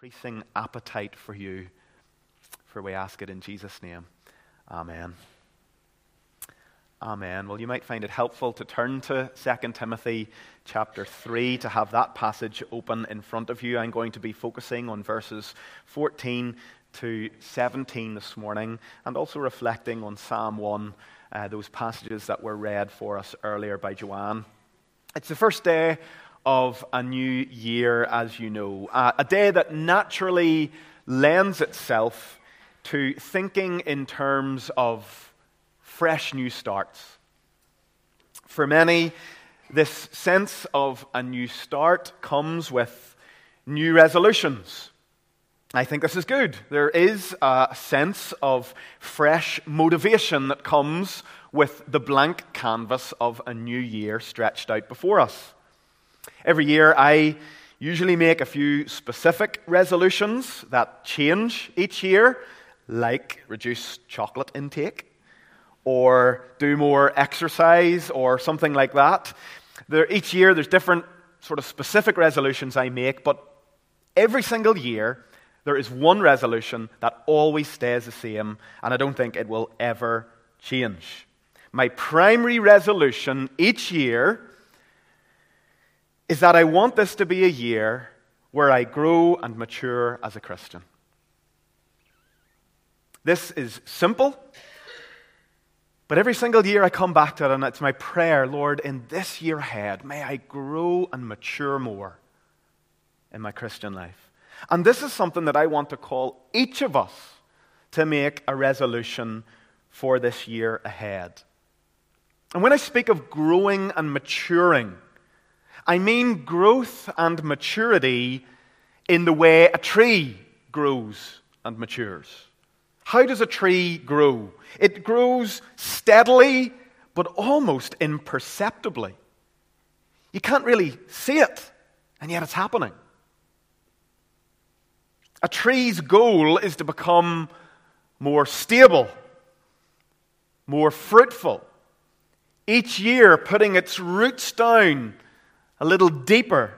increasing appetite for you. For we ask it in Jesus' name. Amen. Amen. Well, you might find it helpful to turn to 2 Timothy chapter 3 to have that passage open in front of you. I'm going to be focusing on verses 14 to 17 this morning and also reflecting on Psalm 1, uh, those passages that were read for us earlier by Joanne. It's the first day of a new year, as you know, uh, a day that naturally lends itself to thinking in terms of fresh new starts. For many, this sense of a new start comes with new resolutions. I think this is good. There is a sense of fresh motivation that comes with the blank canvas of a new year stretched out before us. Every year, I usually make a few specific resolutions that change each year, like reduce chocolate intake or do more exercise or something like that. There, each year, there's different sort of specific resolutions I make, but every single year, there is one resolution that always stays the same, and I don't think it will ever change. My primary resolution each year is that I want this to be a year where I grow and mature as a Christian. This is simple. But every single year I come back to it, and it's my prayer, Lord, in this year ahead, may I grow and mature more in my Christian life. And this is something that I want to call each of us to make a resolution for this year ahead. And when I speak of growing and maturing, I mean growth and maturity in the way a tree grows and matures. How does a tree grow? It grows steadily, but almost imperceptibly. You can't really see it, and yet it's happening. A tree's goal is to become more stable, more fruitful, each year putting its roots down a little deeper,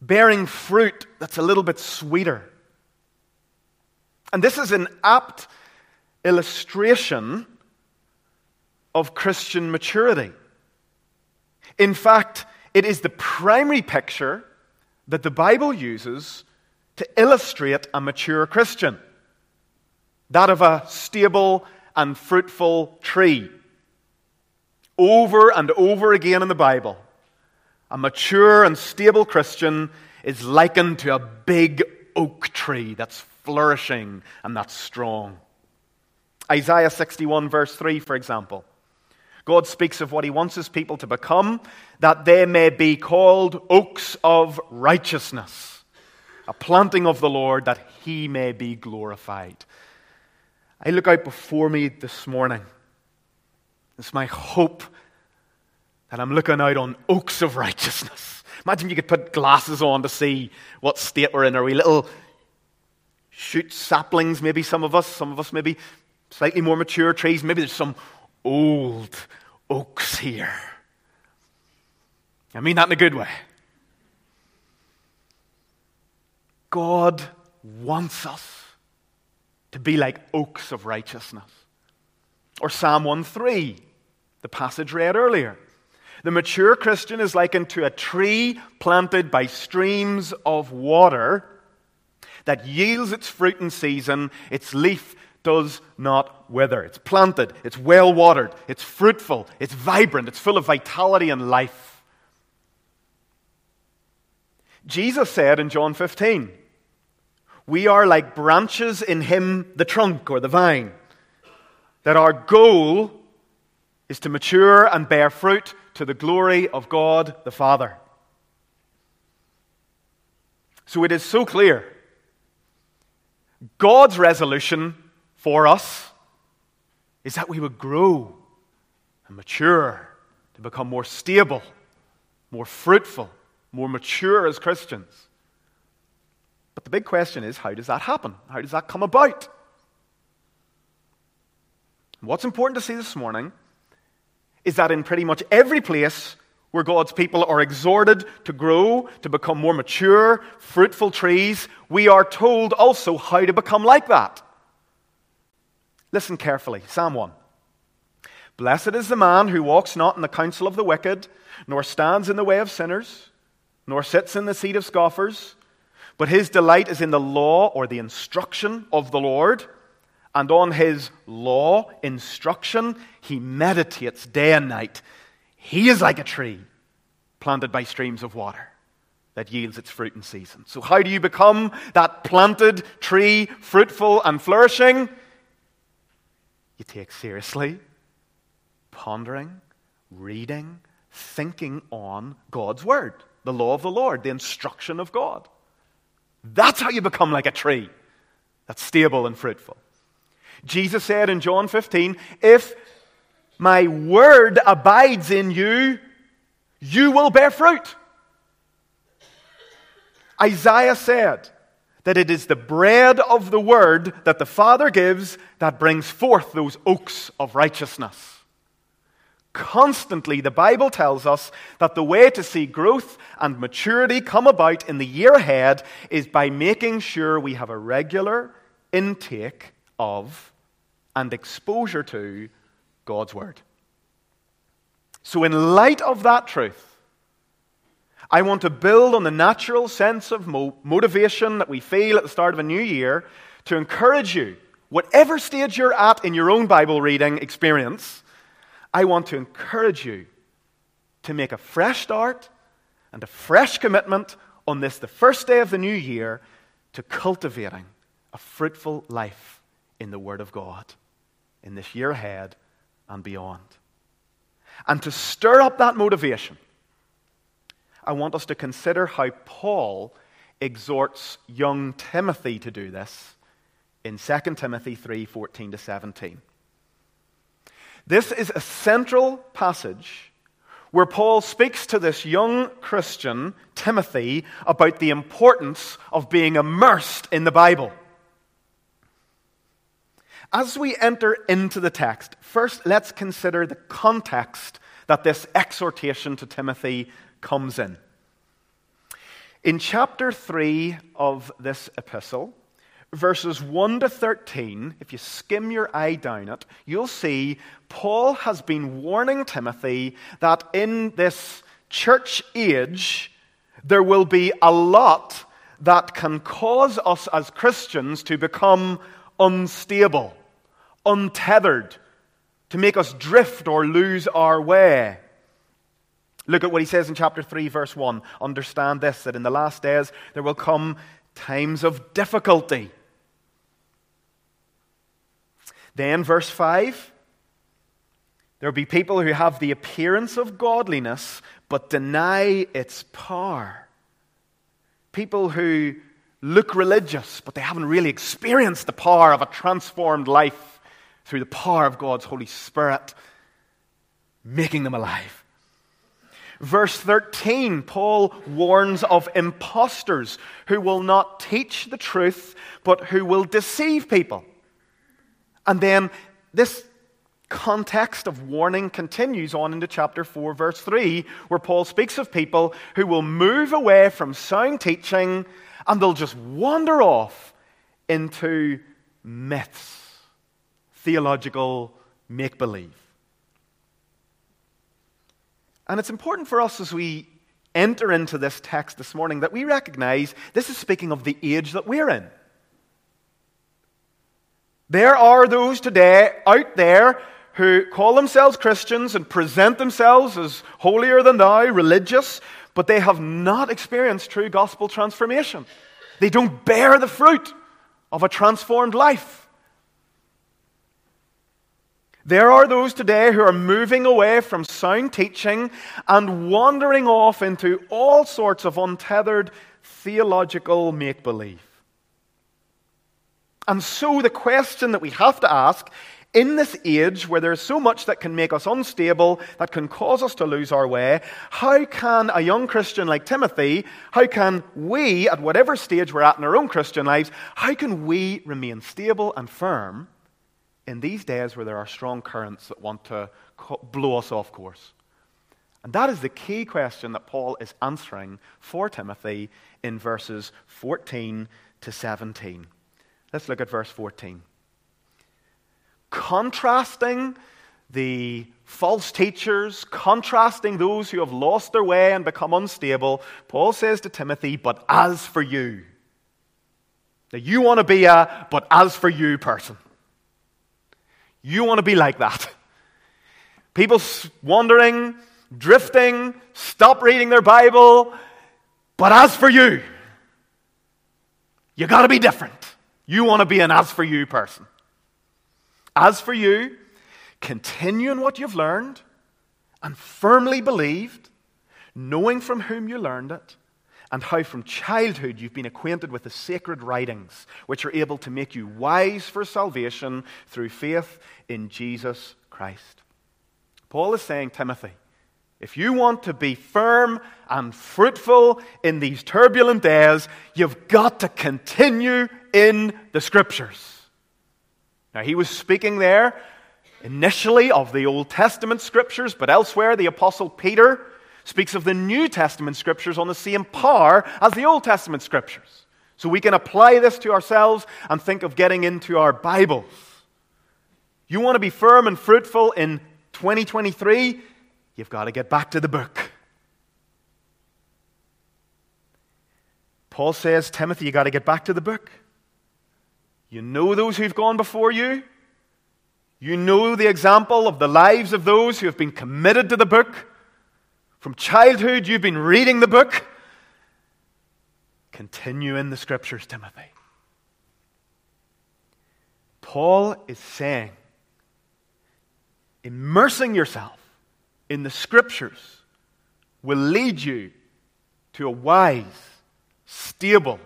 bearing fruit that's a little bit sweeter. And this is an apt illustration of Christian maturity. In fact, it is the primary picture that the Bible uses to illustrate a mature Christian that of a stable and fruitful tree. Over and over again in the Bible, a mature and stable Christian is likened to a big oak tree that's flourishing and that's strong. Isaiah 61, verse 3, for example. God speaks of what he wants his people to become, that they may be called oaks of righteousness, a planting of the Lord, that he may be glorified. I look out before me this morning. It's my hope that I'm looking out on oaks of righteousness. Imagine you could put glasses on to see what state we're in. Are we little shoot saplings, maybe some of us, some of us maybe slightly more mature trees, maybe there's some old oaks here. I mean that in a good way. God wants us to be like oaks of righteousness. Or Psalm 1 3, the passage read earlier. The mature Christian is likened to a tree planted by streams of water that yields its fruit in season, its leaf does not wither. It's planted, it's well watered, it's fruitful, it's vibrant, it's full of vitality and life. Jesus said in John 15, We are like branches in Him, the trunk or the vine, that our goal is to mature and bear fruit to the glory of God the Father. So it is so clear God's resolution for us is that we would grow and mature to become more stable, more fruitful, more mature as Christians. But the big question is how does that happen? How does that come about? What's important to see this morning is that in pretty much every place where God's people are exhorted to grow, to become more mature, fruitful trees, we are told also how to become like that. Listen carefully Psalm 1. Blessed is the man who walks not in the counsel of the wicked, nor stands in the way of sinners, nor sits in the seat of scoffers, but his delight is in the law or the instruction of the Lord. And on his law, instruction, he meditates day and night. He is like a tree planted by streams of water that yields its fruit in season. So, how do you become that planted tree, fruitful and flourishing? You take seriously pondering, reading, thinking on God's Word, the law of the Lord, the instruction of God. That's how you become like a tree that's stable and fruitful. Jesus said in John 15, If my word abides in you, you will bear fruit. Isaiah said that it is the bread of the word that the Father gives that brings forth those oaks of righteousness. Constantly, the Bible tells us that the way to see growth and maturity come about in the year ahead is by making sure we have a regular intake of and exposure to God's Word. So, in light of that truth, I want to build on the natural sense of mo- motivation that we feel at the start of a new year to encourage you, whatever stage you're at in your own Bible reading experience, I want to encourage you to make a fresh start and a fresh commitment on this, the first day of the new year, to cultivating a fruitful life in the Word of God in this year ahead and beyond. And to stir up that motivation, I want us to consider how Paul exhorts young Timothy to do this in 2 Timothy 3 14 to 17. This is a central passage where Paul speaks to this young Christian, Timothy, about the importance of being immersed in the Bible. As we enter into the text, first let's consider the context that this exhortation to Timothy comes in. In chapter 3 of this epistle, verses 1 to 13, if you skim your eye down it, you'll see Paul has been warning Timothy that in this church age, there will be a lot that can cause us as Christians to become unstable untethered, to make us drift or lose our way. Look at what he says in chapter 3, verse 1. Understand this that in the last days there will come times of difficulty. Then, verse 5 there will be people who have the appearance of godliness but deny its power. People who look religious but they haven't really experienced the power of a transformed life through the power of God's Holy Spirit, making them alive. Verse 13, Paul warns of impostors who will not teach the truth, but who will deceive people. And then this context of warning continues on into chapter 4, verse 3, where Paul speaks of people who will move away from sound teaching and they'll just wander off into myths theological make believe. And it's important for us as we enter into this text this morning that we recognize this is speaking of the age that we're in. There are those today out there who call themselves Christians and present themselves as holier than thou, religious, but they have not experienced true gospel transformation. They don't bear the fruit of a transformed life. There are those today who are moving away from sound teaching and wandering off into all sorts of untethered theological make believe. And so, the question that we have to ask in this age where there's so much that can make us unstable, that can cause us to lose our way, how can a young Christian like Timothy, how can we, at whatever stage we're at in our own Christian lives, how can we remain stable and firm in these days where there are strong currents that want to blow us off course? And that is the key question that Paul is answering for Timothy in verses 14 to 17. Let's look at verse 14. Contrasting the false teachers, contrasting those who have lost their way and become unstable, Paul says to Timothy, But as for you, now you want to be a but as for you person. You want to be like that. People wandering, drifting, stop reading their Bible, but as for you, you got to be different. You want to be an as for you person. As for you, continue in what you've learned and firmly believed, knowing from whom you learned it, and how from childhood you've been acquainted with the sacred writings, which are able to make you wise for salvation through faith in Jesus Christ. Paul is saying, Timothy, if you want to be firm and fruitful in these turbulent days, you've got to continue in the Scriptures. Now, he was speaking there initially of the Old Testament Scriptures, but elsewhere, the Apostle Peter speaks of the New Testament Scriptures on the same par as the Old Testament Scriptures. So we can apply this to ourselves and think of getting into our Bibles. You want to be firm and fruitful in 2023? You've got to get back to the book. Paul says, Timothy, you've got to get back to the book. You know those who've gone before you. You know the example of the lives of those who have been committed to the book. From childhood, you've been reading the book. Continue in the scriptures, Timothy. Paul is saying, immersing yourself in the scriptures will lead you to a wise, stable,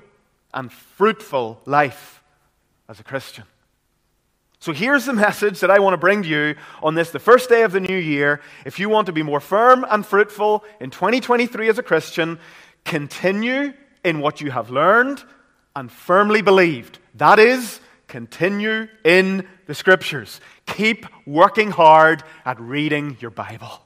and fruitful life as a Christian. So here's the message that I want to bring to you on this, the first day of the new year. If you want to be more firm and fruitful in 2023 as a Christian, continue in what you have learned and firmly believed. That is, continue in the Scriptures. Keep working hard at reading your Bible.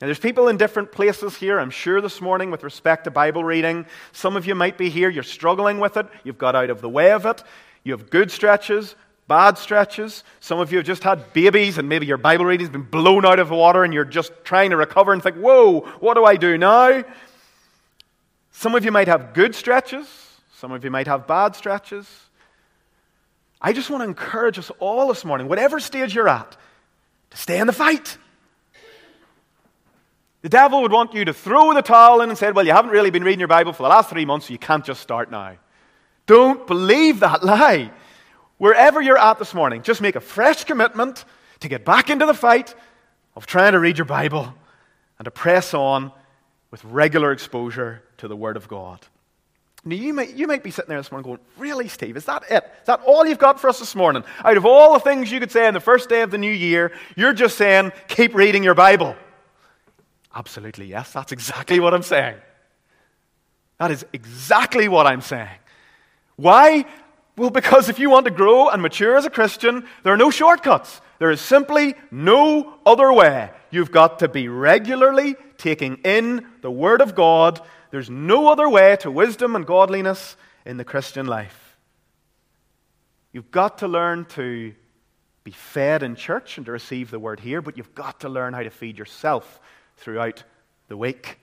Now, there's people in different places here, I'm sure, this morning with respect to Bible reading. Some of you might be here, you're struggling with it, you've got out of the way of it. You have good stretches, bad stretches. Some of you have just had babies, and maybe your Bible reading's been blown out of the water, and you're just trying to recover and think, whoa, what do I do now? Some of you might have good stretches, some of you might have bad stretches. I just want to encourage us all this morning, whatever stage you're at, to stay in the fight. The devil would want you to throw the towel in and say, Well, you haven't really been reading your Bible for the last three months, so you can't just start now. Don't believe that lie. Wherever you're at this morning, just make a fresh commitment to get back into the fight of trying to read your Bible and to press on with regular exposure to the Word of God. Now, you might, you might be sitting there this morning going, Really, Steve? Is that it? Is that all you've got for us this morning? Out of all the things you could say on the first day of the new year, you're just saying, Keep reading your Bible. Absolutely, yes. That's exactly what I'm saying. That is exactly what I'm saying. Why? Well, because if you want to grow and mature as a Christian, there are no shortcuts. There is simply no other way. You've got to be regularly taking in the Word of God. There's no other way to wisdom and godliness in the Christian life. You've got to learn to be fed in church and to receive the Word here, but you've got to learn how to feed yourself throughout the week.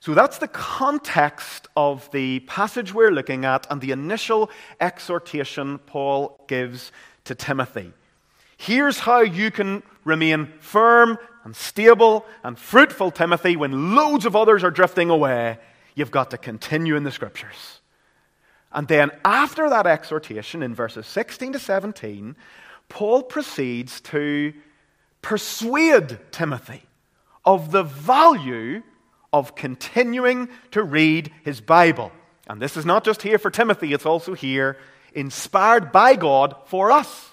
So that's the context of the passage we're looking at and the initial exhortation Paul gives to Timothy. Here's how you can remain firm and stable and fruitful, Timothy, when loads of others are drifting away. You've got to continue in the scriptures. And then, after that exhortation in verses 16 to 17, Paul proceeds to persuade Timothy of the value of continuing to read his Bible. And this is not just here for Timothy, it's also here, inspired by God for us.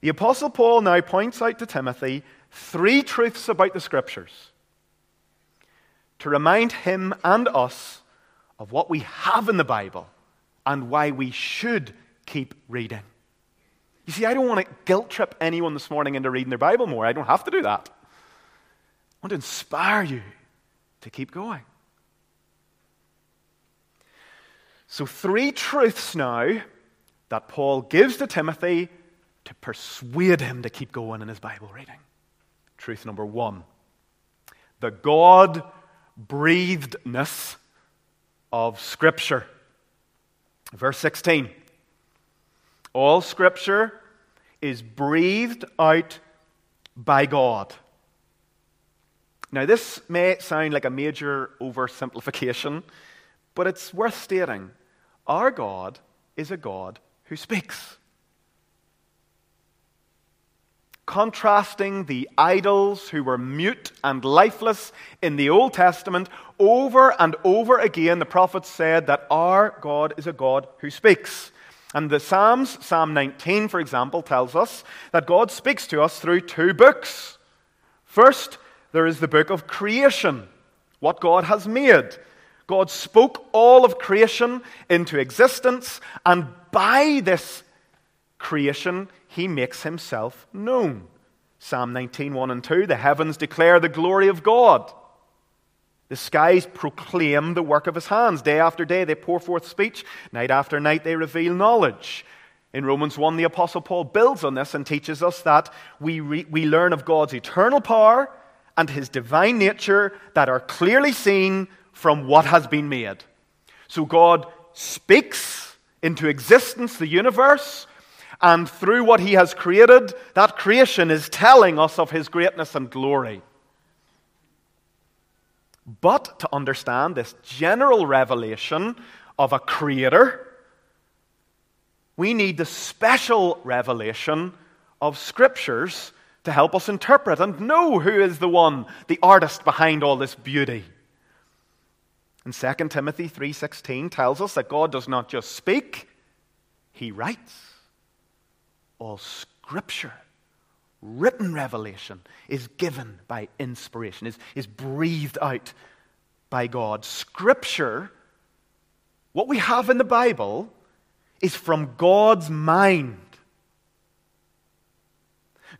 The Apostle Paul now points out to Timothy three truths about the Scriptures to remind him and us of what we have in the Bible and why we should keep reading. You see, I don't want to guilt trip anyone this morning into reading their Bible more. I don't have to do that. Want to inspire you to keep going. So, three truths now that Paul gives to Timothy to persuade him to keep going in his Bible reading. Truth number one the God breathedness of Scripture. Verse 16 All Scripture is breathed out by God. Now, this may sound like a major oversimplification, but it's worth stating. Our God is a God who speaks. Contrasting the idols who were mute and lifeless in the Old Testament, over and over again, the prophets said that our God is a God who speaks. And the Psalms, Psalm 19, for example, tells us that God speaks to us through two books. First, there is the book of creation, what God has made. God spoke all of creation into existence, and by this creation, he makes himself known. Psalm 19, 1 and 2 The heavens declare the glory of God. The skies proclaim the work of his hands. Day after day, they pour forth speech. Night after night, they reveal knowledge. In Romans 1, the Apostle Paul builds on this and teaches us that we, re- we learn of God's eternal power and his divine nature that are clearly seen from what has been made. So God speaks into existence the universe, and through what he has created, that creation is telling us of his greatness and glory. But to understand this general revelation of a creator, we need the special revelation of scriptures to help us interpret and know who is the one, the artist behind all this beauty. And 2 Timothy 3:16 tells us that God does not just speak, he writes. All scripture, written revelation is given by inspiration, is, is breathed out by God. Scripture, what we have in the Bible, is from God's mind.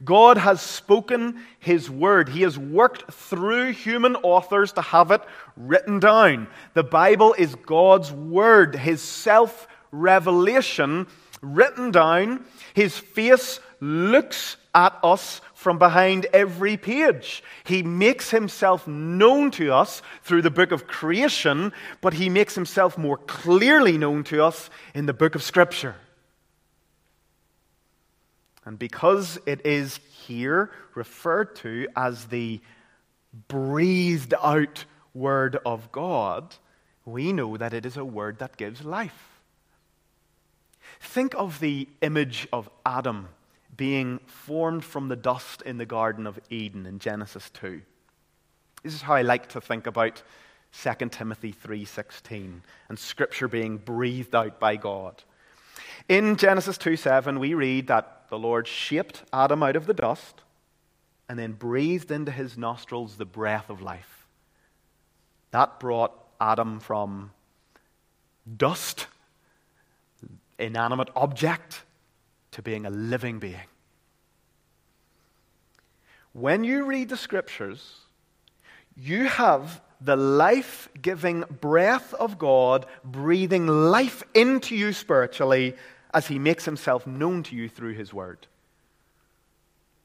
God has spoken His word. He has worked through human authors to have it written down. The Bible is God's word, His self revelation written down. His face looks at us from behind every page. He makes himself known to us through the book of creation, but he makes himself more clearly known to us in the book of Scripture. And because it is here referred to as the breathed out Word of God, we know that it is a word that gives life. Think of the image of Adam being formed from the dust in the Garden of Eden in Genesis 2. This is how I like to think about 2 Timothy 3:16 and scripture being breathed out by God. In Genesis 2 7, we read that the Lord shaped Adam out of the dust and then breathed into his nostrils the breath of life. That brought Adam from dust, inanimate object, to being a living being. When you read the scriptures, you have the life giving breath of God breathing life into you spiritually as he makes himself known to you through his word.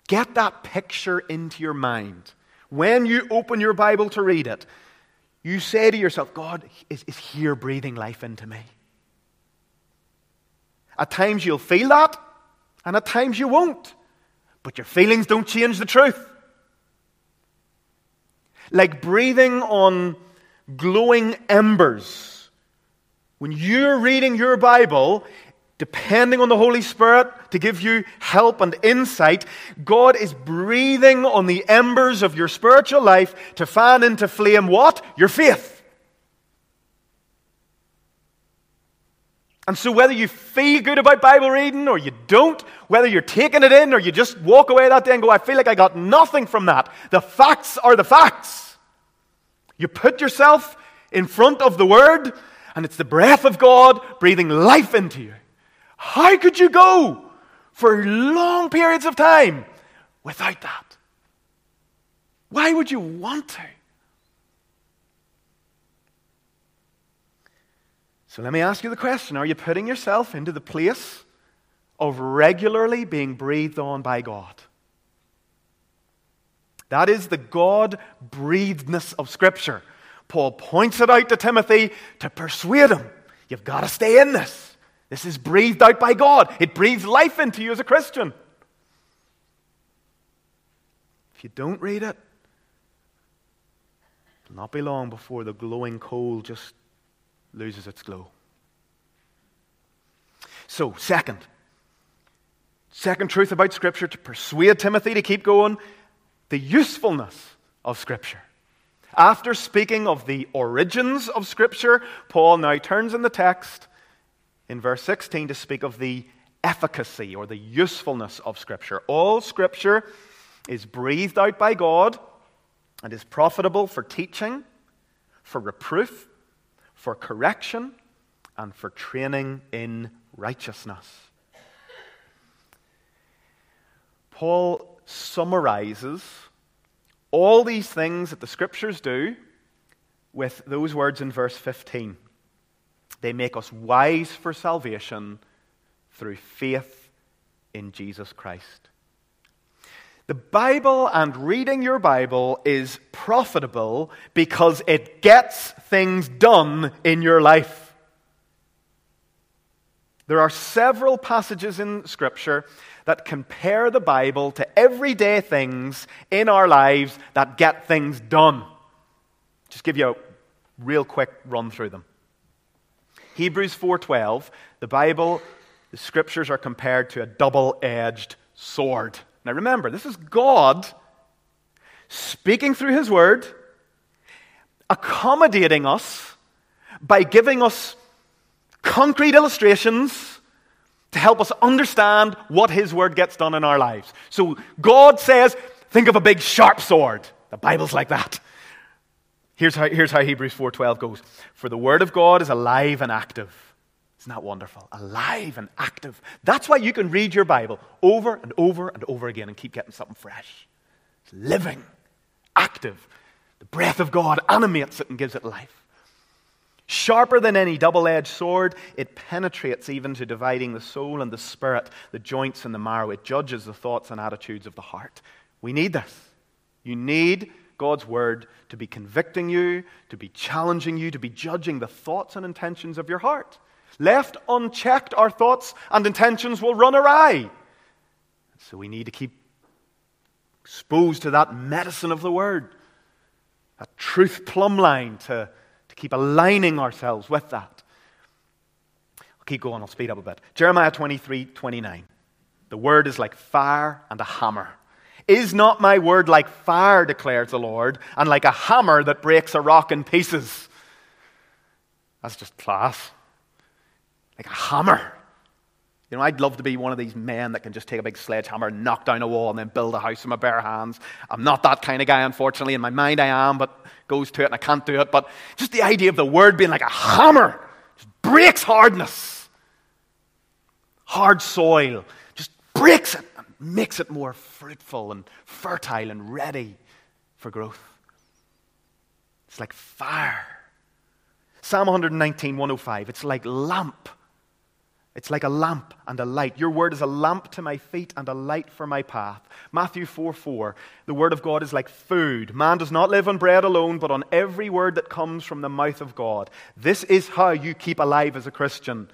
Get that picture into your mind. When you open your Bible to read it, you say to yourself, God is, is here breathing life into me. At times you'll feel that, and at times you won't. But your feelings don't change the truth. Like breathing on glowing embers. When you're reading your Bible, depending on the Holy Spirit to give you help and insight, God is breathing on the embers of your spiritual life to fan into flame what? Your faith. And so, whether you feel good about Bible reading or you don't, whether you're taking it in or you just walk away that day and go, I feel like I got nothing from that, the facts are the facts. You put yourself in front of the Word, and it's the breath of God breathing life into you. How could you go for long periods of time without that. Why would you want to? So let me ask you the question Are you putting yourself into the place of regularly being breathed on by God? That is the God breathedness of Scripture. Paul points it out to Timothy to persuade him. You've got to stay in this. This is breathed out by God, it breathes life into you as a Christian. If you don't read it, it'll not be long before the glowing coal just loses its glow. So, second, second truth about Scripture to persuade Timothy to keep going the usefulness of Scripture. After speaking of the origins of Scripture, Paul now turns in the text in verse 16 to speak of the efficacy or the usefulness of Scripture. All Scripture is breathed out by God and is profitable for teaching, for reproof, for correction, and for training in righteousness. Paul summarizes all these things that the scriptures do with those words in verse 15. They make us wise for salvation through faith in Jesus Christ. The Bible and reading your Bible is profitable because it gets things done in your life. There are several passages in Scripture that compare the Bible to everyday things in our lives that get things done. Just give you a real quick run through them. Hebrews 4:12, the Bible, the scriptures are compared to a double-edged sword. Now remember, this is God speaking through his word, accommodating us by giving us concrete illustrations to help us understand what His Word gets done in our lives. So God says, think of a big sharp sword. The Bible's like that. Here's how, here's how Hebrews 4.12 goes. For the Word of God is alive and active. Isn't that wonderful? Alive and active. That's why you can read your Bible over and over and over again and keep getting something fresh. It's living, active. The breath of God animates it and gives it life. Sharper than any double edged sword, it penetrates even to dividing the soul and the spirit, the joints and the marrow. It judges the thoughts and attitudes of the heart. We need this. You need God's word to be convicting you, to be challenging you, to be judging the thoughts and intentions of your heart. Left unchecked, our thoughts and intentions will run awry. So we need to keep exposed to that medicine of the word, a truth plumb line to to keep aligning ourselves with that. I'll keep going, I'll speed up a bit. Jeremiah 23 29. The word is like fire and a hammer. Is not my word like fire, declares the Lord, and like a hammer that breaks a rock in pieces? That's just class. Like a hammer. You know, I'd love to be one of these men that can just take a big sledgehammer knock down a wall and then build a house with my bare hands. I'm not that kind of guy, unfortunately. In my mind, I am, but goes to it and I can't do it. But just the idea of the word being like a hammer just breaks hardness, hard soil, just breaks it and makes it more fruitful and fertile and ready for growth. It's like fire. Psalm 119, 105. It's like lamp it's like a lamp and a light. Your word is a lamp to my feet and a light for my path. Matthew 4 4. The word of God is like food. Man does not live on bread alone, but on every word that comes from the mouth of God. This is how you keep alive as a Christian,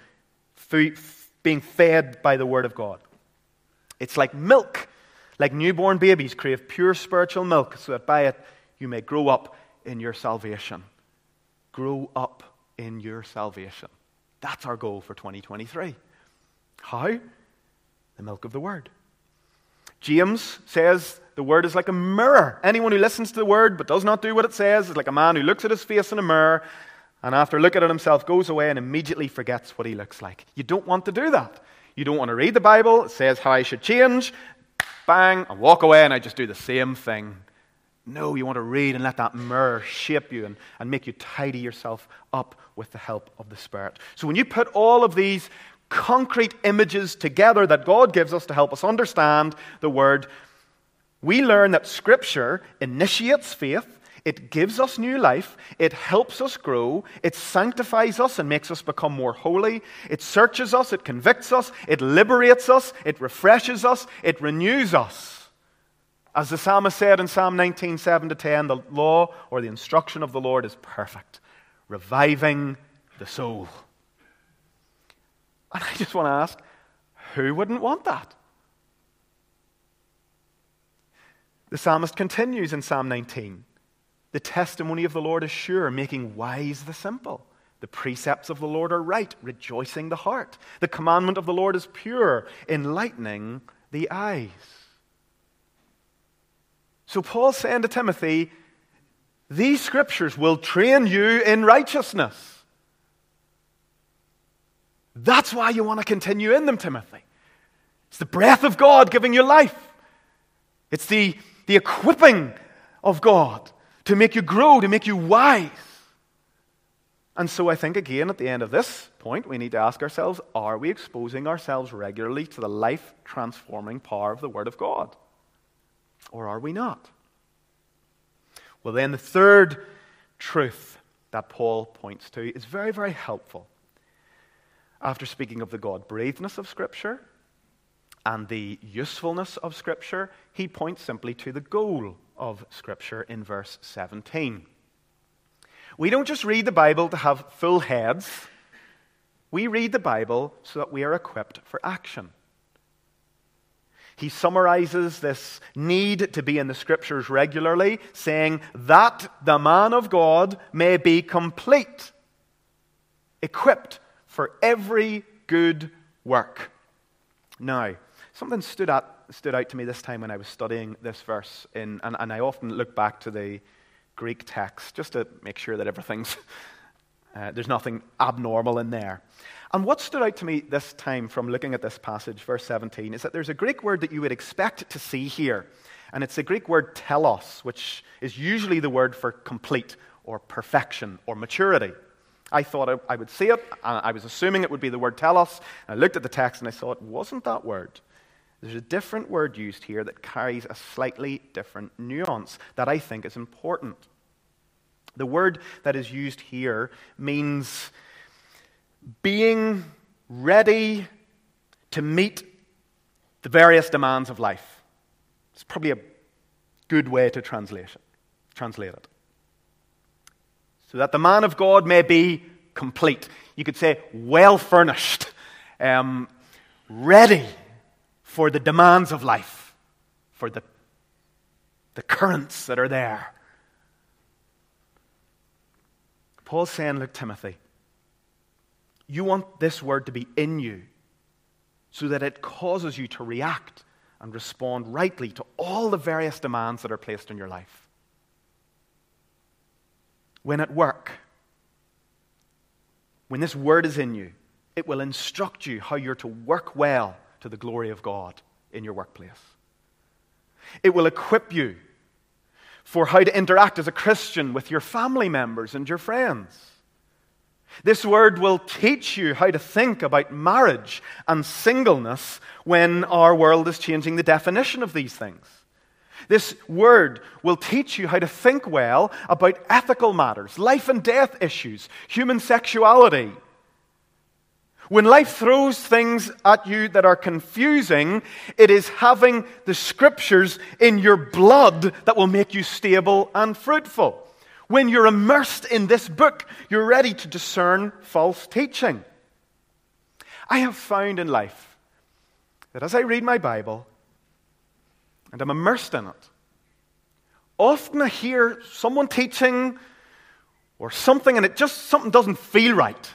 being fed by the word of God. It's like milk. Like newborn babies crave pure spiritual milk, so that by it you may grow up in your salvation. Grow up in your salvation. That's our goal for 2023. How? The milk of the Word. James says the Word is like a mirror. Anyone who listens to the Word but does not do what it says is like a man who looks at his face in a mirror and after looking at himself goes away and immediately forgets what he looks like. You don't want to do that. You don't want to read the Bible, it says how I should change, bang, and walk away and I just do the same thing no, you want to read and let that mirror shape you and, and make you tidy yourself up with the help of the Spirit. So when you put all of these concrete images together that God gives us to help us understand the Word, we learn that Scripture initiates faith, it gives us new life, it helps us grow, it sanctifies us and makes us become more holy, it searches us, it convicts us, it liberates us, it refreshes us, it renews us. As the psalmist said in Psalm 19, 7 to 10, the law or the instruction of the Lord is perfect, reviving the soul. And I just want to ask who wouldn't want that? The psalmist continues in Psalm 19 The testimony of the Lord is sure, making wise the simple. The precepts of the Lord are right, rejoicing the heart. The commandment of the Lord is pure, enlightening the eyes. So Paul's saying to Timothy, These scriptures will train you in righteousness. That's why you want to continue in them, Timothy. It's the breath of God giving you life. It's the, the equipping of God to make you grow, to make you wise. And so I think, again, at the end of this point, we need to ask ourselves are we exposing ourselves regularly to the life transforming power of the Word of God? Or are we not? Well, then, the third truth that Paul points to is very, very helpful after speaking of the God breathedness of Scripture and the usefulness of Scripture, he points simply to the goal of Scripture in verse 17. We don't just read the Bible to have full heads, we read the Bible so that we are equipped for action. He summarizes this need to be in the Scriptures regularly, saying that the man of God may be complete, equipped for every good work. Now, something stood out, stood out to me this time when I was studying this verse, in, and, and I often look back to the Greek text just to make sure that everything's, uh, there's nothing abnormal in there. And what stood out to me this time from looking at this passage, verse 17, is that there's a Greek word that you would expect to see here. And it's the Greek word telos, which is usually the word for complete or perfection or maturity. I thought I would see it. I was assuming it would be the word telos. I looked at the text and I saw it wasn't that word. There's a different word used here that carries a slightly different nuance that I think is important. The word that is used here means being ready to meet the various demands of life. It's probably a good way to translate it. Translate it so that the man of God may be complete. You could say, well furnished, um, ready for the demands of life, for the, the currents that are there. Paul's saying, Look, Timothy, you want this word to be in you so that it causes you to react and respond rightly to all the various demands that are placed in your life when at work, when this word is in you, it will instruct you how you're to work well to the glory of God in your workplace. It will equip you for how to interact as a Christian with your family members and your friends. This word will teach you how to think about marriage and singleness when our world is changing the definition of these things. This word will teach you how to think well about ethical matters, life and death issues, human sexuality. When life throws things at you that are confusing, it is having the scriptures in your blood that will make you stable and fruitful. When you're immersed in this book, you're ready to discern false teaching. I have found in life that as I read my Bible, and I'm immersed in it. Often I hear someone teaching or something, and it just something doesn't feel right.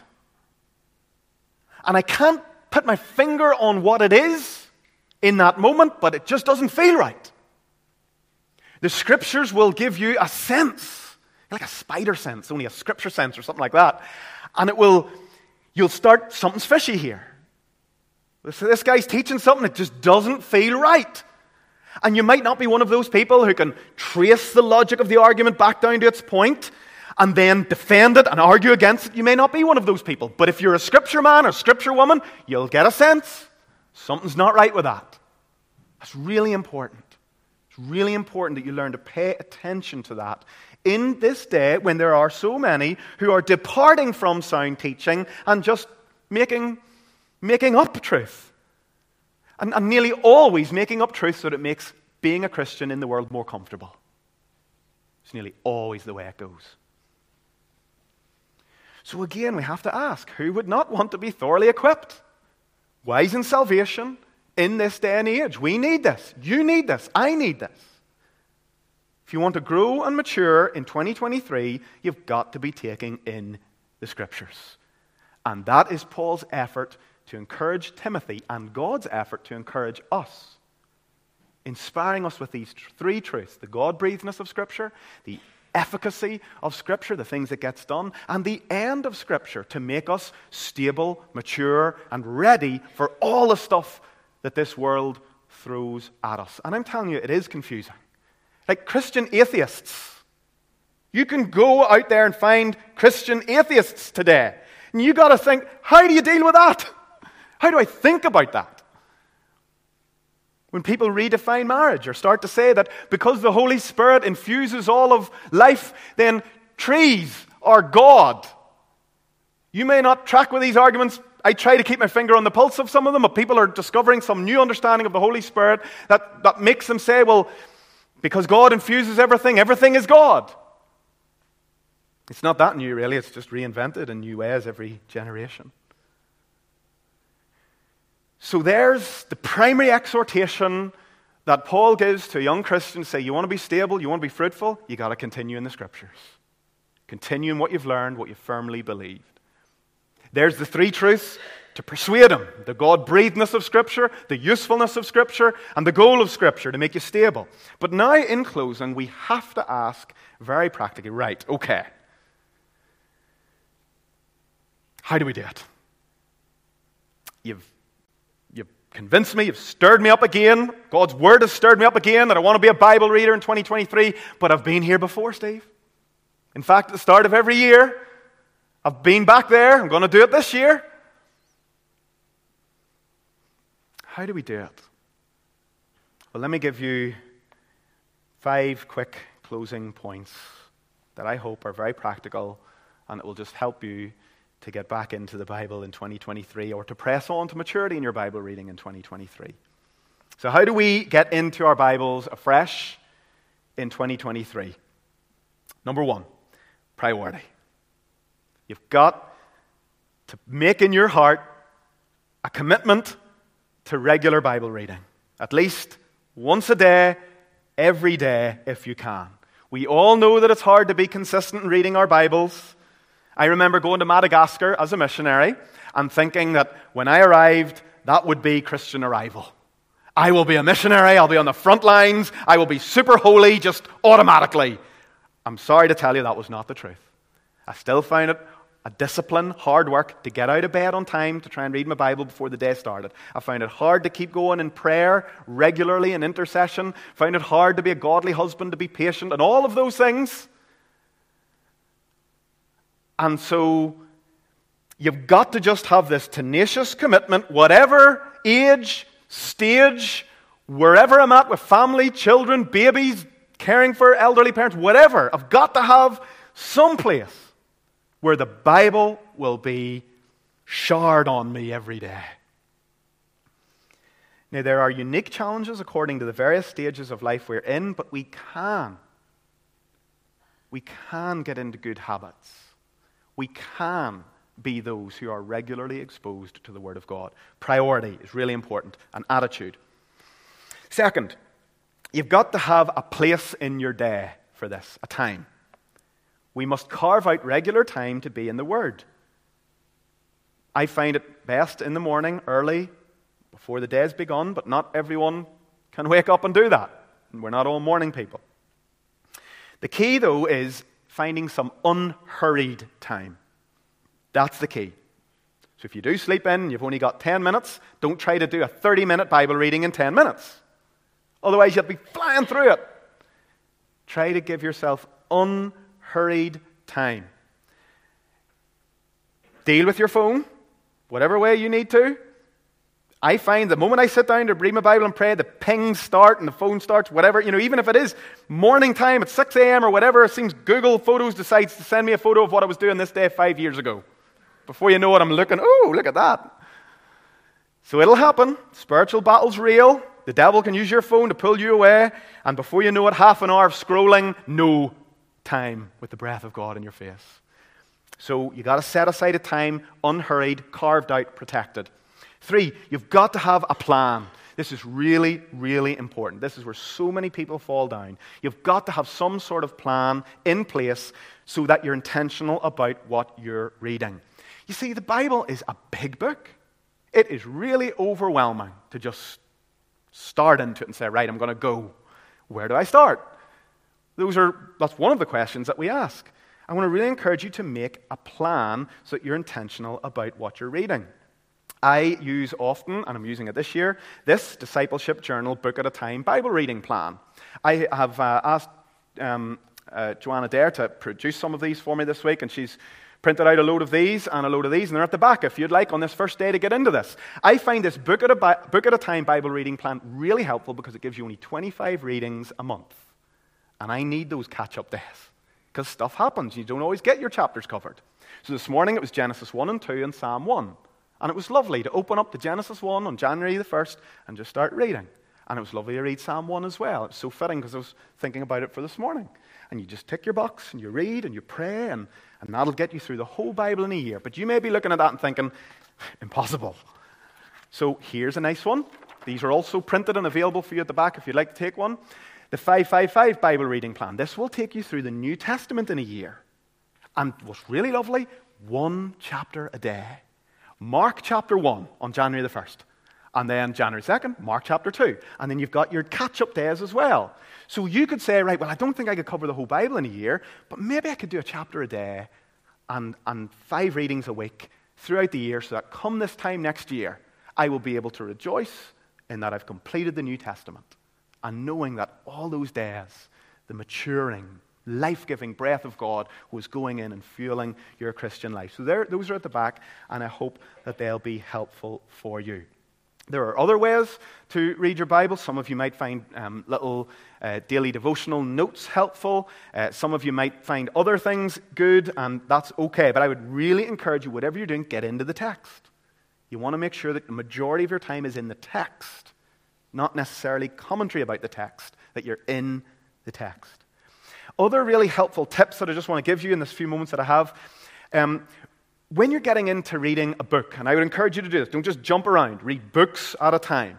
And I can't put my finger on what it is in that moment, but it just doesn't feel right. The scriptures will give you a sense, like a spider sense, only a scripture sense or something like that. And it will, you'll start, something's fishy here. This, this guy's teaching something that just doesn't feel right. And you might not be one of those people who can trace the logic of the argument back down to its point, and then defend it and argue against it, you may not be one of those people. But if you're a scripture man or scripture woman, you'll get a sense something's not right with that. That's really important. It's really important that you learn to pay attention to that in this day when there are so many who are departing from sound teaching and just making, making up truth. And, and nearly always making up truth so that it makes being a Christian in the world more comfortable. It's nearly always the way it goes. So again, we have to ask who would not want to be thoroughly equipped? Wise in salvation in this day and age. We need this. You need this. I need this. If you want to grow and mature in 2023, you've got to be taking in the scriptures. And that is Paul's effort to encourage Timothy and God's effort to encourage us, inspiring us with these three truths the God breathedness of Scripture, the efficacy of Scripture, the things that gets done, and the end of Scripture to make us stable, mature, and ready for all the stuff that this world throws at us. And I'm telling you, it is confusing. Like Christian atheists. You can go out there and find Christian atheists today. And you've got to think, how do you deal with that? How do I think about that? When people redefine marriage or start to say that because the Holy Spirit infuses all of life, then trees are God. You may not track with these arguments. I try to keep my finger on the pulse of some of them, but people are discovering some new understanding of the Holy Spirit that, that makes them say, well, because God infuses everything, everything is God. It's not that new, really. It's just reinvented in new ways every generation. So there's the primary exhortation that Paul gives to a young Christian say, You want to be stable, you want to be fruitful, you got to continue in the scriptures. Continue in what you've learned, what you firmly believed. There's the three truths to persuade them the God breathedness of Scripture, the usefulness of Scripture, and the goal of Scripture to make you stable. But now, in closing, we have to ask very practically right, okay, how do we do it? You've convinced me, you've stirred me up again. God's word has stirred me up again that I want to be a Bible reader in 2023, but I've been here before, Steve. In fact, at the start of every year, I've been back there. I'm going to do it this year. How do we do it? Well, let me give you five quick closing points that I hope are very practical and it will just help you to get back into the Bible in 2023 or to press on to maturity in your Bible reading in 2023. So, how do we get into our Bibles afresh in 2023? Number one, priority. You've got to make in your heart a commitment to regular Bible reading, at least once a day, every day, if you can. We all know that it's hard to be consistent in reading our Bibles. I remember going to Madagascar as a missionary and thinking that when I arrived, that would be Christian arrival. I will be a missionary, I'll be on the front lines, I will be super holy just automatically. I'm sorry to tell you that was not the truth. I still find it a discipline, hard work to get out of bed on time to try and read my Bible before the day started. I found it hard to keep going in prayer regularly in intercession. Found it hard to be a godly husband, to be patient, and all of those things. And so you've got to just have this tenacious commitment, whatever age, stage, wherever I'm at with family, children, babies, caring for elderly parents, whatever. I've got to have some place where the Bible will be showered on me every day. Now, there are unique challenges according to the various stages of life we're in, but we can. We can get into good habits we can be those who are regularly exposed to the Word of God. Priority is really important, and attitude. Second, you've got to have a place in your day for this, a time. We must carve out regular time to be in the Word. I find it best in the morning, early, before the day's begun, but not everyone can wake up and do that. We're not all morning people. The key, though, is finding some unhurried time. That's the key. So if you do sleep in, and you've only got 10 minutes, don't try to do a 30 minute Bible reading in 10 minutes. Otherwise, you'll be flying through it. Try to give yourself unhurried time. Deal with your phone, whatever way you need to. I find the moment I sit down to read my Bible and pray, the pings start and the phone starts, whatever, you know, even if it is morning time at 6 a.m. or whatever, it seems Google Photos decides to send me a photo of what I was doing this day five years ago. Before you know it, I'm looking, oh, look at that. So it'll happen. Spiritual battle's real. The devil can use your phone to pull you away. And before you know it, half an hour of scrolling, no time with the breath of God in your face. So you've got to set aside a time, unhurried, carved out, protected. Three, you've got to have a plan. This is really, really important. This is where so many people fall down. You've got to have some sort of plan in place so that you're intentional about what you're reading. You see, the Bible is a big book. It is really overwhelming to just start into it and say, right, I'm going to go. Where do I start? Those are, that's one of the questions that we ask. I want to really encourage you to make a plan so that you're intentional about what you're reading. I use often, and I'm using it this year, this discipleship journal, book at a time Bible reading plan. I have uh, asked um, uh, Joanna Dare to produce some of these for me this week, and she's printed out a load of these and a load of these, and they're at the back if you'd like on this first day to get into this. I find this book at a, bi- book at a time Bible reading plan really helpful because it gives you only 25 readings a month. And I need those catch up days because stuff happens. You don't always get your chapters covered. So this morning it was Genesis 1 and 2 and Psalm 1. And it was lovely to open up the Genesis 1 on January the 1st and just start reading. And it was lovely to read Psalm 1 as well. It was so fitting because I was thinking about it for this morning. And you just tick your box and you read and you pray, and, and that'll get you through the whole Bible in a year. But you may be looking at that and thinking, impossible. So here's a nice one. These are also printed and available for you at the back if you'd like to take one. The 555 Bible reading plan. This will take you through the New Testament in a year. And what's really lovely, one chapter a day. Mark chapter 1 on January the 1st. And then January 2nd, Mark chapter 2. And then you've got your catch up days as well. So you could say, right, well, I don't think I could cover the whole Bible in a year, but maybe I could do a chapter a day and, and five readings a week throughout the year so that come this time next year, I will be able to rejoice in that I've completed the New Testament and knowing that all those days, the maturing, life giving breath of God was going in and fueling your Christian life. So those are at the back, and I hope that they'll be helpful for you. There are other ways to read your Bible. Some of you might find um, little uh, daily devotional notes helpful. Uh, some of you might find other things good, and that's okay. But I would really encourage you, whatever you're doing, get into the text. You want to make sure that the majority of your time is in the text, not necessarily commentary about the text, that you're in the text. Other really helpful tips that I just want to give you in this few moments that I have. Um, when you're getting into reading a book, and I would encourage you to do this, don't just jump around, read books at a time.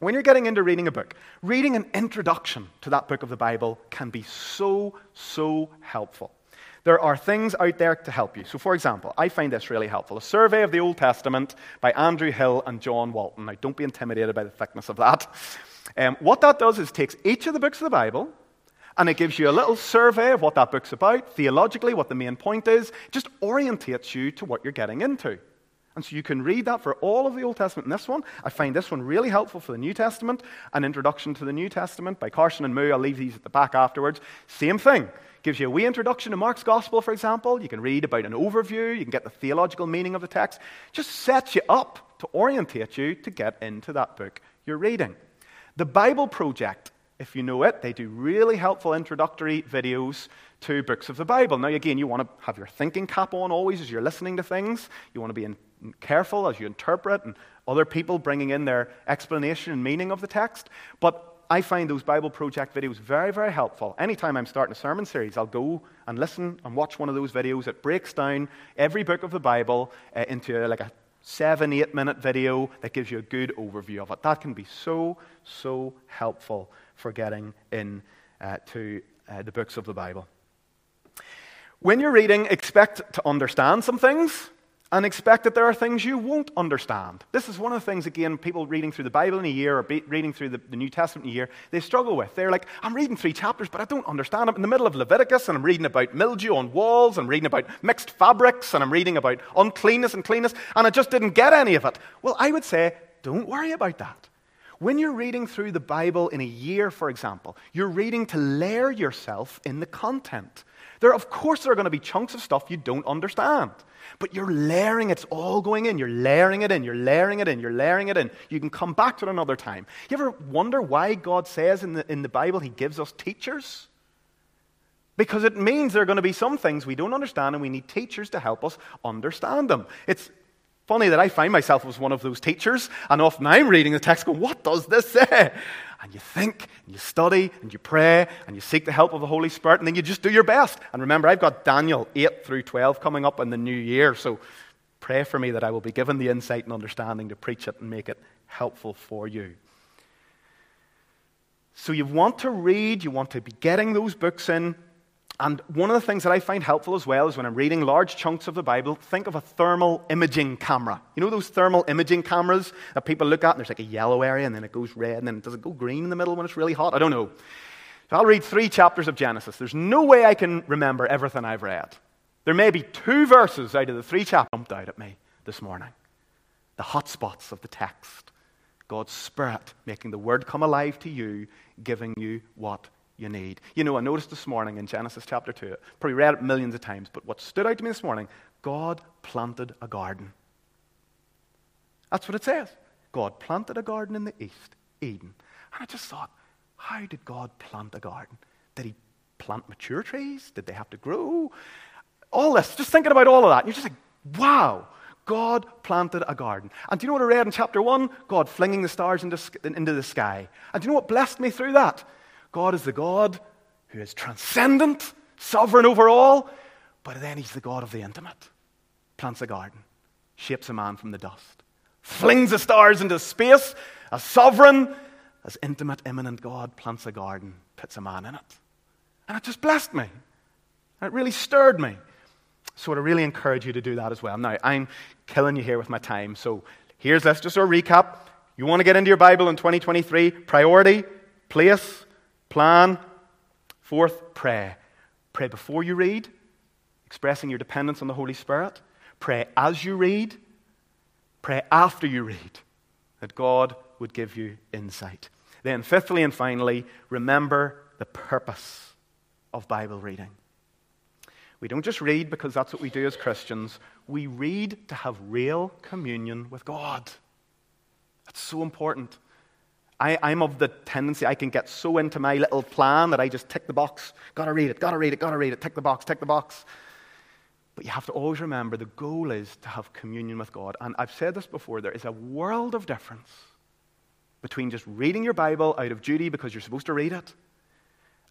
When you're getting into reading a book, reading an introduction to that book of the Bible can be so, so helpful. There are things out there to help you. So, for example, I find this really helpful a survey of the Old Testament by Andrew Hill and John Walton. Now, don't be intimidated by the thickness of that. Um, what that does is takes each of the books of the Bible, and it gives you a little survey of what that book's about, theologically, what the main point is. It just orientates you to what you're getting into. And so you can read that for all of the Old Testament in this one. I find this one really helpful for the New Testament. An introduction to the New Testament by Carson and Moo. I'll leave these at the back afterwards. Same thing. Gives you a wee introduction to Mark's Gospel, for example. You can read about an overview. You can get the theological meaning of the text. Just sets you up to orientate you to get into that book you're reading. The Bible Project if you know it, they do really helpful introductory videos to books of the Bible. Now, again, you want to have your thinking cap on always as you're listening to things. You want to be in, careful as you interpret and other people bringing in their explanation and meaning of the text. But I find those Bible Project videos very, very helpful. Anytime I'm starting a sermon series, I'll go and listen and watch one of those videos. It breaks down every book of the Bible uh, into uh, like a seven, eight minute video that gives you a good overview of it. That can be so, so helpful for getting in uh, to uh, the books of the Bible. When you're reading, expect to understand some things and expect that there are things you won't understand. This is one of the things, again, people reading through the Bible in a year or be, reading through the, the, New Testament in a year, they struggle with. They're like, I'm reading three chapters, but I don't understand. I'm in the middle of Leviticus and I'm reading about mildew on walls, I'm reading about mixed fabrics, and I'm reading about uncleanness and cleanness, and I just didn't get any of it. Well, I would say, don't worry about that. When you're reading through the Bible in a year, for example, you're reading to layer yourself in the content. There, of course, there are going to be chunks of stuff you don't understand. But you're layering, it's all going in. You're layering it in, you're layering it in, you're layering it in. You can come back to it another time. You ever wonder why God says in the, in the Bible He gives us teachers? Because it means there are going to be some things we don't understand and we need teachers to help us understand them. It's funny that I find myself as one of those teachers, and often I'm reading the text going, What does this say? And you think, and you study, and you pray, and you seek the help of the Holy Spirit, and then you just do your best. And remember, I've got Daniel 8 through 12 coming up in the new year, so pray for me that I will be given the insight and understanding to preach it and make it helpful for you. So you want to read, you want to be getting those books in, and one of the things that I find helpful as well is when I'm reading large chunks of the Bible, think of a thermal imaging camera. You know those thermal imaging cameras that people look at and there's like a yellow area and then it goes red and then does it go green in the middle when it's really hot? I don't know. So I'll read three chapters of Genesis. There's no way I can remember everything I've read. There may be two verses out of the three chapters jumped out at me this morning. The hot spots of the text. God's Spirit making the Word come alive to you, giving you what you need. You know, I noticed this morning in Genesis chapter 2, probably read it millions of times, but what stood out to me this morning God planted a garden. That's what it says. God planted a garden in the east, Eden. And I just thought, how did God plant a garden? Did he plant mature trees? Did they have to grow? All this, just thinking about all of that. You're just like, wow, God planted a garden. And do you know what I read in chapter 1? God flinging the stars into, into the sky. And do you know what blessed me through that? God is the God who is transcendent, sovereign over all, but then He's the God of the intimate. Plants a garden, shapes a man from the dust, flings the stars into space. A sovereign, as intimate, immanent God plants a garden, puts a man in it. And it just blessed me. And it really stirred me. So I really encourage you to do that as well. Now, I'm killing you here with my time. So here's, let's just a recap. You want to get into your Bible in 2023? Priority, place, Plan. Fourth, pray. Pray before you read, expressing your dependence on the Holy Spirit. Pray as you read. Pray after you read, that God would give you insight. Then, fifthly and finally, remember the purpose of Bible reading. We don't just read because that's what we do as Christians. We read to have real communion with God. That's so important. I, am of the tendency I can get so into my little plan that I just tick the box. Gotta read it, gotta read it, gotta read it, tick the box, tick the box. But you have to always remember the goal is to have communion with God. And I've said this before there is a world of difference between just reading your Bible out of duty because you're supposed to read it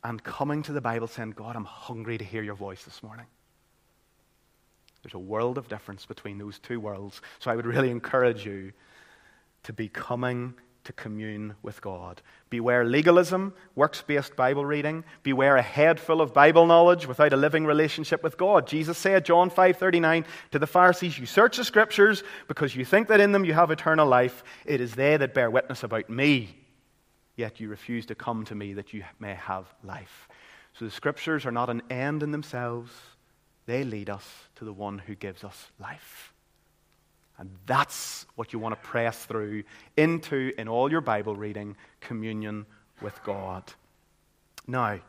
and coming to the Bible saying, God, I'm hungry to hear your voice this morning. There's a world of difference between those two worlds. So I would really encourage you to be coming to commune with God. Beware legalism, works based Bible reading. Beware a head full of Bible knowledge without a living relationship with God. Jesus said, John 5 39, to the Pharisees, You search the scriptures because you think that in them you have eternal life. It is they that bear witness about me, yet you refuse to come to me that you may have life. So the scriptures are not an end in themselves, they lead us to the one who gives us life. And that's what you want to press through into in all your Bible reading communion with God. Now,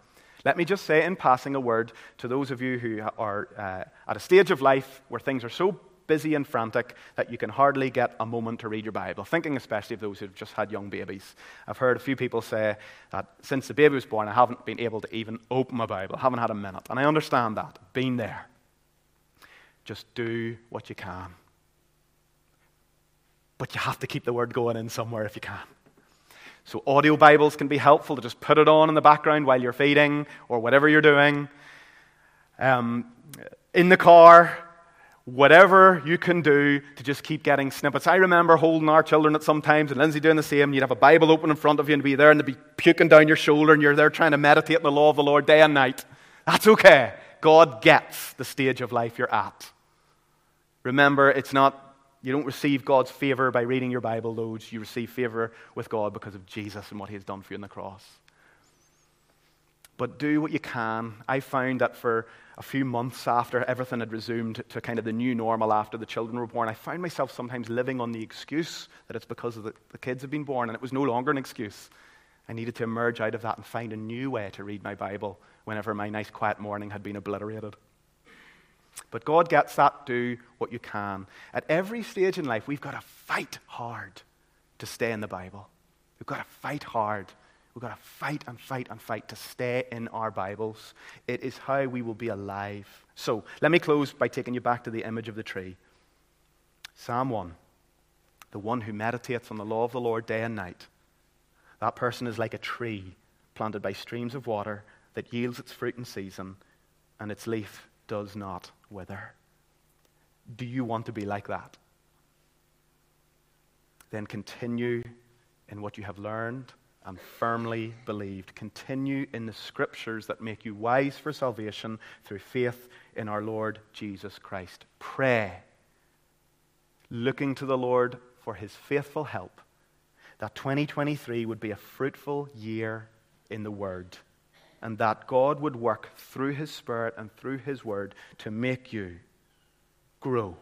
let me just say in passing a word to those of you who are uh, at a stage of life where things are so busy and frantic that you can hardly get a moment to read your Bible. Thinking especially of those who've just had young babies. I've heard a few people say that since the baby was born, I haven't been able to even open my Bible, I haven't had a minute. And I understand that. Been there. Just do what you can. But you have to keep the word going in somewhere if you can. So, audio Bibles can be helpful to just put it on in the background while you're feeding or whatever you're doing. Um, in the car, whatever you can do to just keep getting snippets. I remember holding our children at some times, and Lindsay doing the same. You'd have a Bible open in front of you and be there, and they'd be puking down your shoulder, and you're there trying to meditate on the law of the Lord day and night. That's okay. God gets the stage of life you're at. Remember, it's not you don't receive God's favor by reading your Bible loads. You receive favor with God because of Jesus and what He has done for you on the cross. But do what you can. I found that for a few months after everything had resumed to kind of the new normal after the children were born, I found myself sometimes living on the excuse that it's because the, the kids have been born, and it was no longer an excuse. I needed to emerge out of that and find a new way to read my Bible whenever my nice quiet morning had been obliterated. But God gets that, do what you can. At every stage in life, we've got to fight hard to stay in the Bible. We've got to fight hard. We've got to fight and fight and fight to stay in our Bibles. It is how we will be alive. So let me close by taking you back to the image of the tree. Psalm 1 The one who meditates on the law of the Lord day and night. That person is like a tree planted by streams of water that yields its fruit in season, and its leaf does not wither. Do you want to be like that? Then continue in what you have learned and firmly believed. Continue in the scriptures that make you wise for salvation through faith in our Lord Jesus Christ. Pray, looking to the Lord for his faithful help, that 2023 would be a fruitful year in the Word and that God would work through His Spirit and through His Word to make you grow.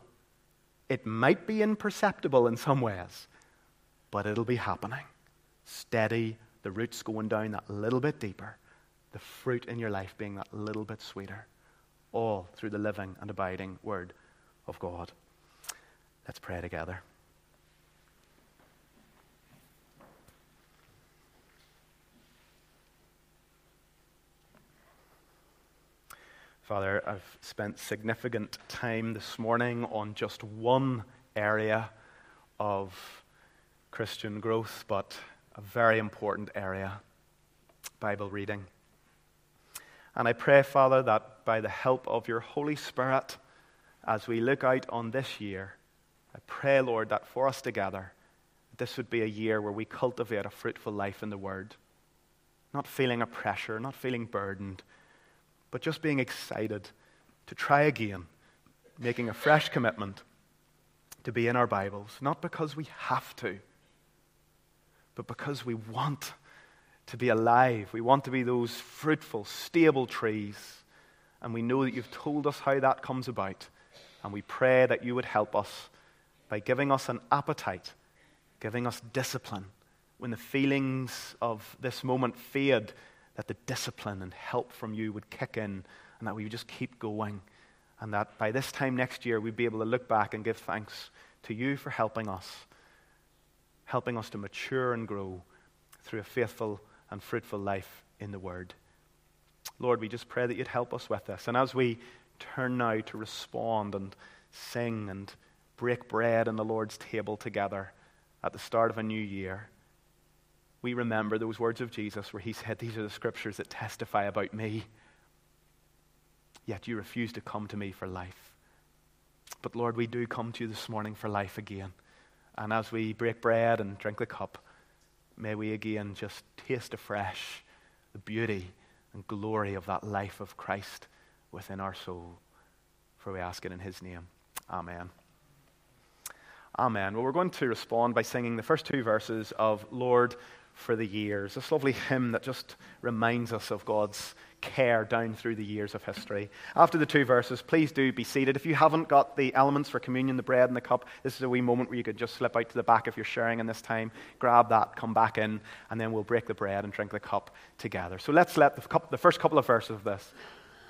It might be imperceptible in some ways, but it'll be happening. Steady, the roots going down that little bit deeper, the fruit in your life being that little bit sweeter, all through the living and abiding Word of God. Let's pray together. Father, I've spent significant time this morning on just one area of Christian growth, but a very important area Bible reading. And I pray, Father, that by the help of your Holy Spirit, as we look out on this year, I pray, Lord, that for us together, this would be a year where we cultivate a fruitful life in the Word. Not feeling a pressure, not feeling burdened but just being excited to try again, making a fresh commitment to be in our Bibles, not because we have to, but because we want to be alive. We want to be those fruitful, stable trees. And we know that you've told us how that comes about. And we pray that you would help us by giving us an appetite, giving us discipline. When the feelings of this moment fade, that the discipline and help from you would kick in and that we would just keep going. And that by this time next year, we'd be able to look back and give thanks to you for helping us, helping us to mature and grow through a faithful and fruitful life in the Word. Lord, we just pray that you'd help us with this. And as we turn now to respond and sing and break bread in the Lord's table together at the start of a new year, we remember those words of Jesus where he said, These are the scriptures that testify about me. Yet you refuse to come to me for life. But Lord, we do come to you this morning for life again. And as we break bread and drink the cup, may we again just taste afresh the beauty and glory of that life of Christ within our soul. For we ask it in his name. Amen. Amen. Well, we're going to respond by singing the first two verses of Lord for the years. This lovely hymn that just reminds us of God's care down through the years of history. After the two verses, please do be seated. If you haven't got the elements for communion, the bread and the cup, this is a wee moment where you could just slip out to the back if you're sharing in this time, grab that, come back in, and then we'll break the bread and drink the cup together. So let's let the, cup, the first couple of verses of this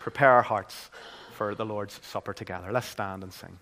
prepare our hearts for the Lord's Supper together. Let's stand and sing.